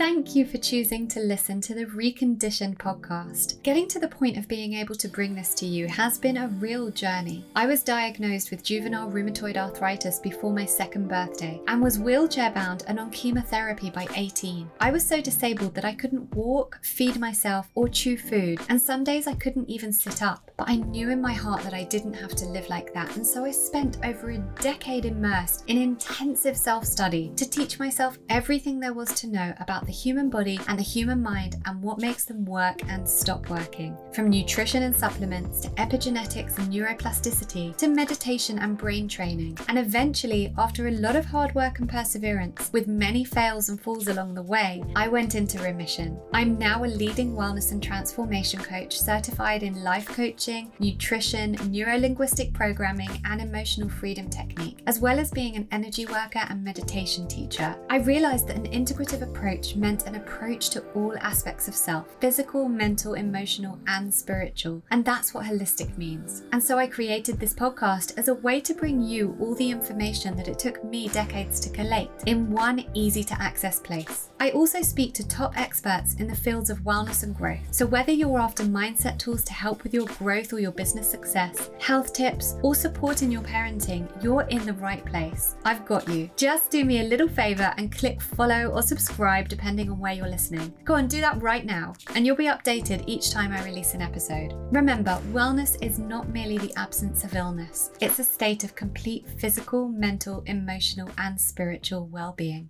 Thank you for choosing to listen to the Reconditioned podcast. Getting to the point of being able to bring this to you has been a real journey. I was diagnosed with juvenile rheumatoid arthritis before my second birthday and was wheelchair bound and on chemotherapy by 18. I was so disabled that I couldn't walk, feed myself, or chew food, and some days I couldn't even sit up. But I knew in my heart that I didn't have to live like that, and so I spent over a decade immersed in intensive self study to teach myself everything there was to know about the human body and the human mind and what makes them work and stop working. From nutrition and supplements to epigenetics and neuroplasticity to meditation and brain training. And eventually, after a lot of hard work and perseverance, with many fails and falls along the way, I went into remission. I'm now a leading wellness and transformation coach certified in life coaching, nutrition, neuro linguistic programming, and emotional freedom technique, as well as being an energy worker and meditation teacher. I realized that an integrative approach meant an approach to all aspects of self physical, mental, emotional, and spiritual. And that's what holistic means. And so I created this podcast as a way to bring you all the information that it took me decades to collate in one easy to access place. I also speak to top experts in the fields of wellness and growth. So whether you're after mindset tools to help with your growth or your business success, health tips, or support in your parenting, you're in the right place. I've got you. Just do me a little favor and click follow or subscribe depending on where you're listening. Go and do that right now, and you'll be updated each time I release an episode. Remember, wellness is not merely the absence of illness, it's a state of complete physical, mental, emotional, and spiritual well being.